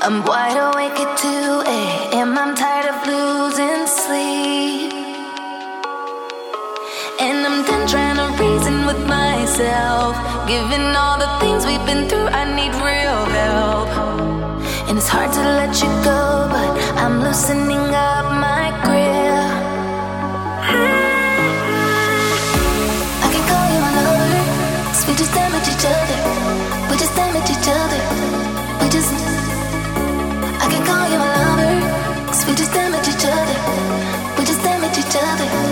Um, I'm wide awake at 2 a.m. I'm tired of losing sleep. And I'm done trying to reason with myself. Given all the things we've been through, I need real help. And it's hard to let you go, but I'm loosening up my grip. I can call you lover, cause we just damage each other. We just damage each other. Each other.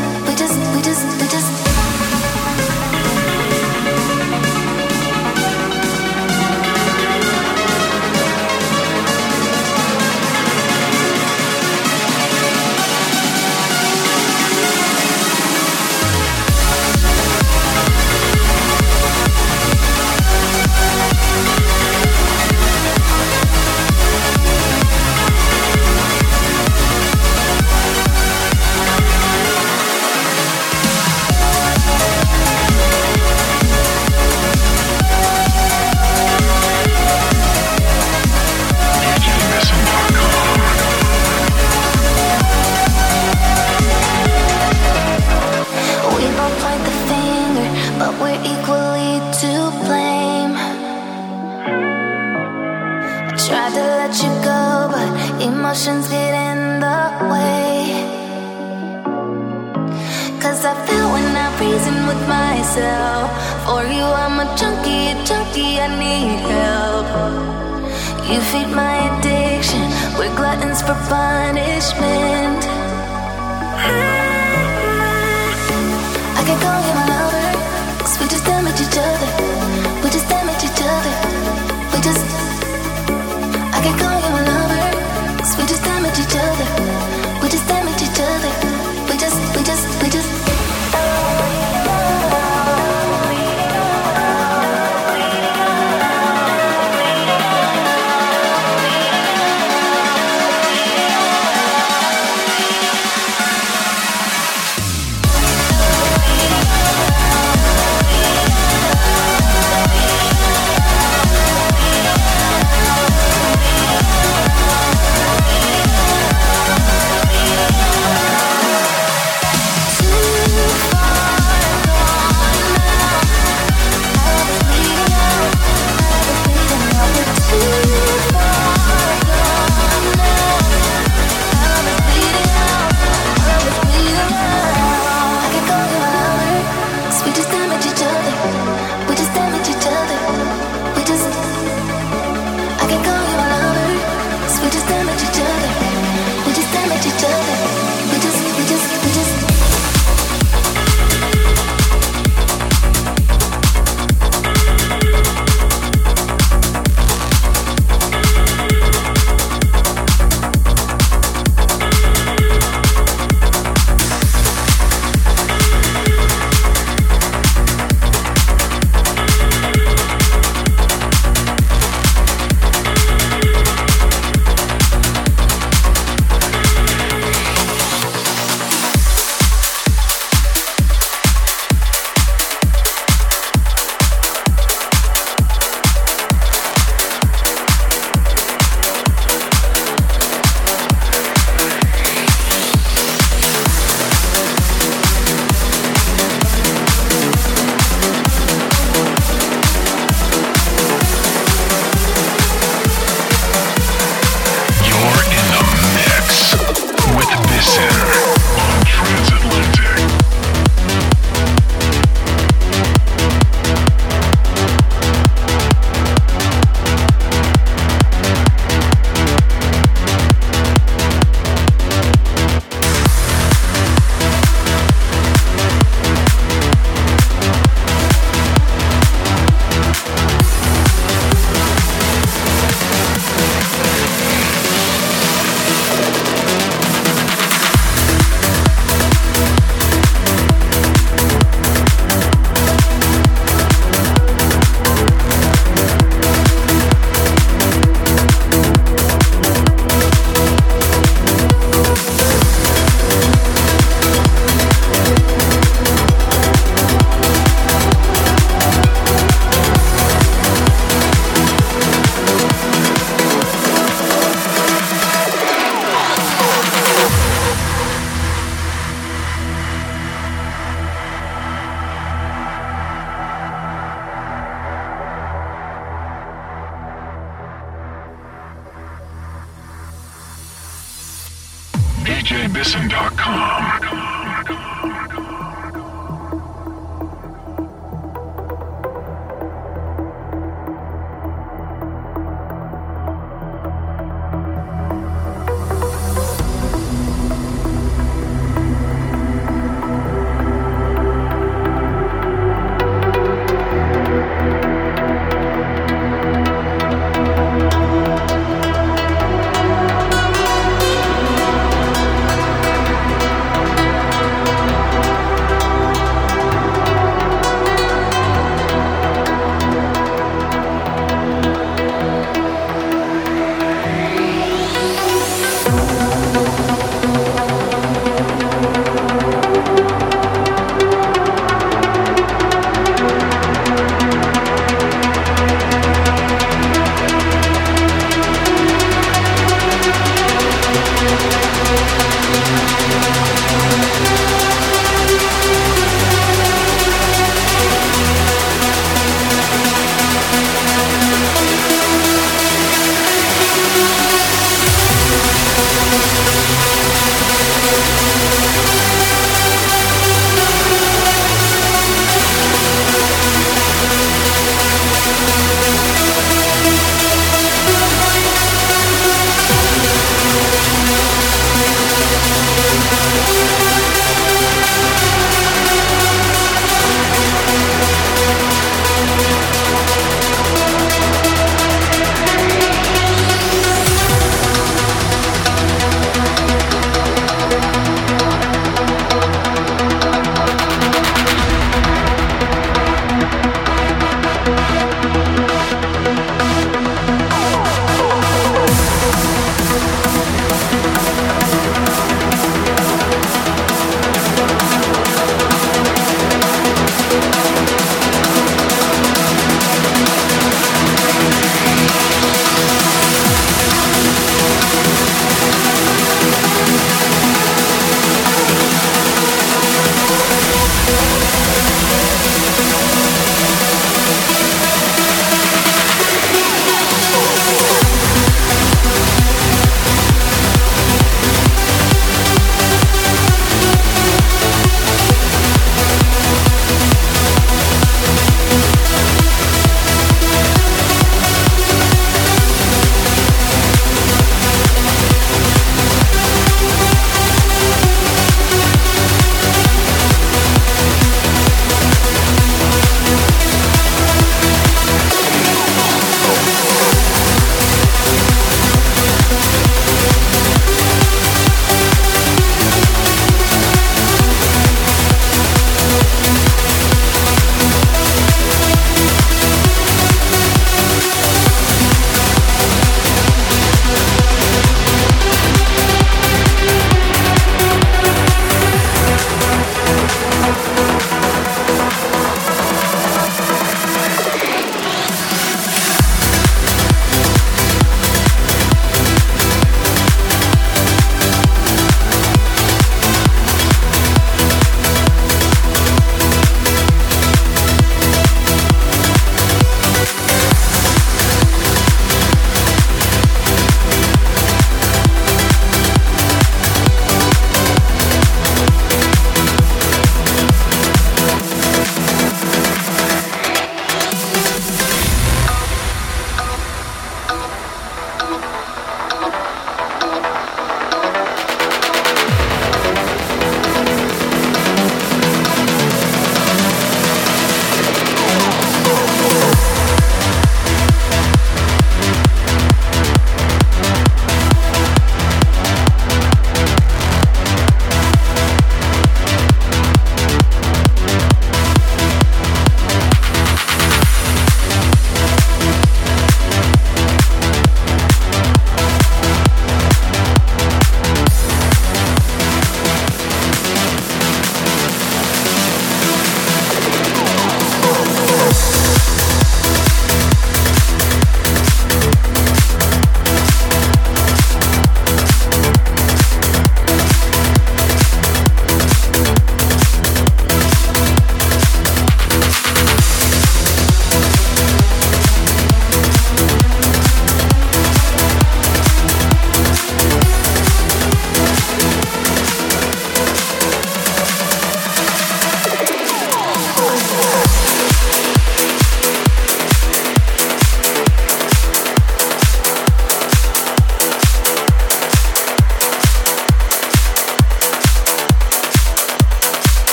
Myself. For you, I'm a junkie, junkie, I need help. You feed my addiction, we're gluttons for punishment.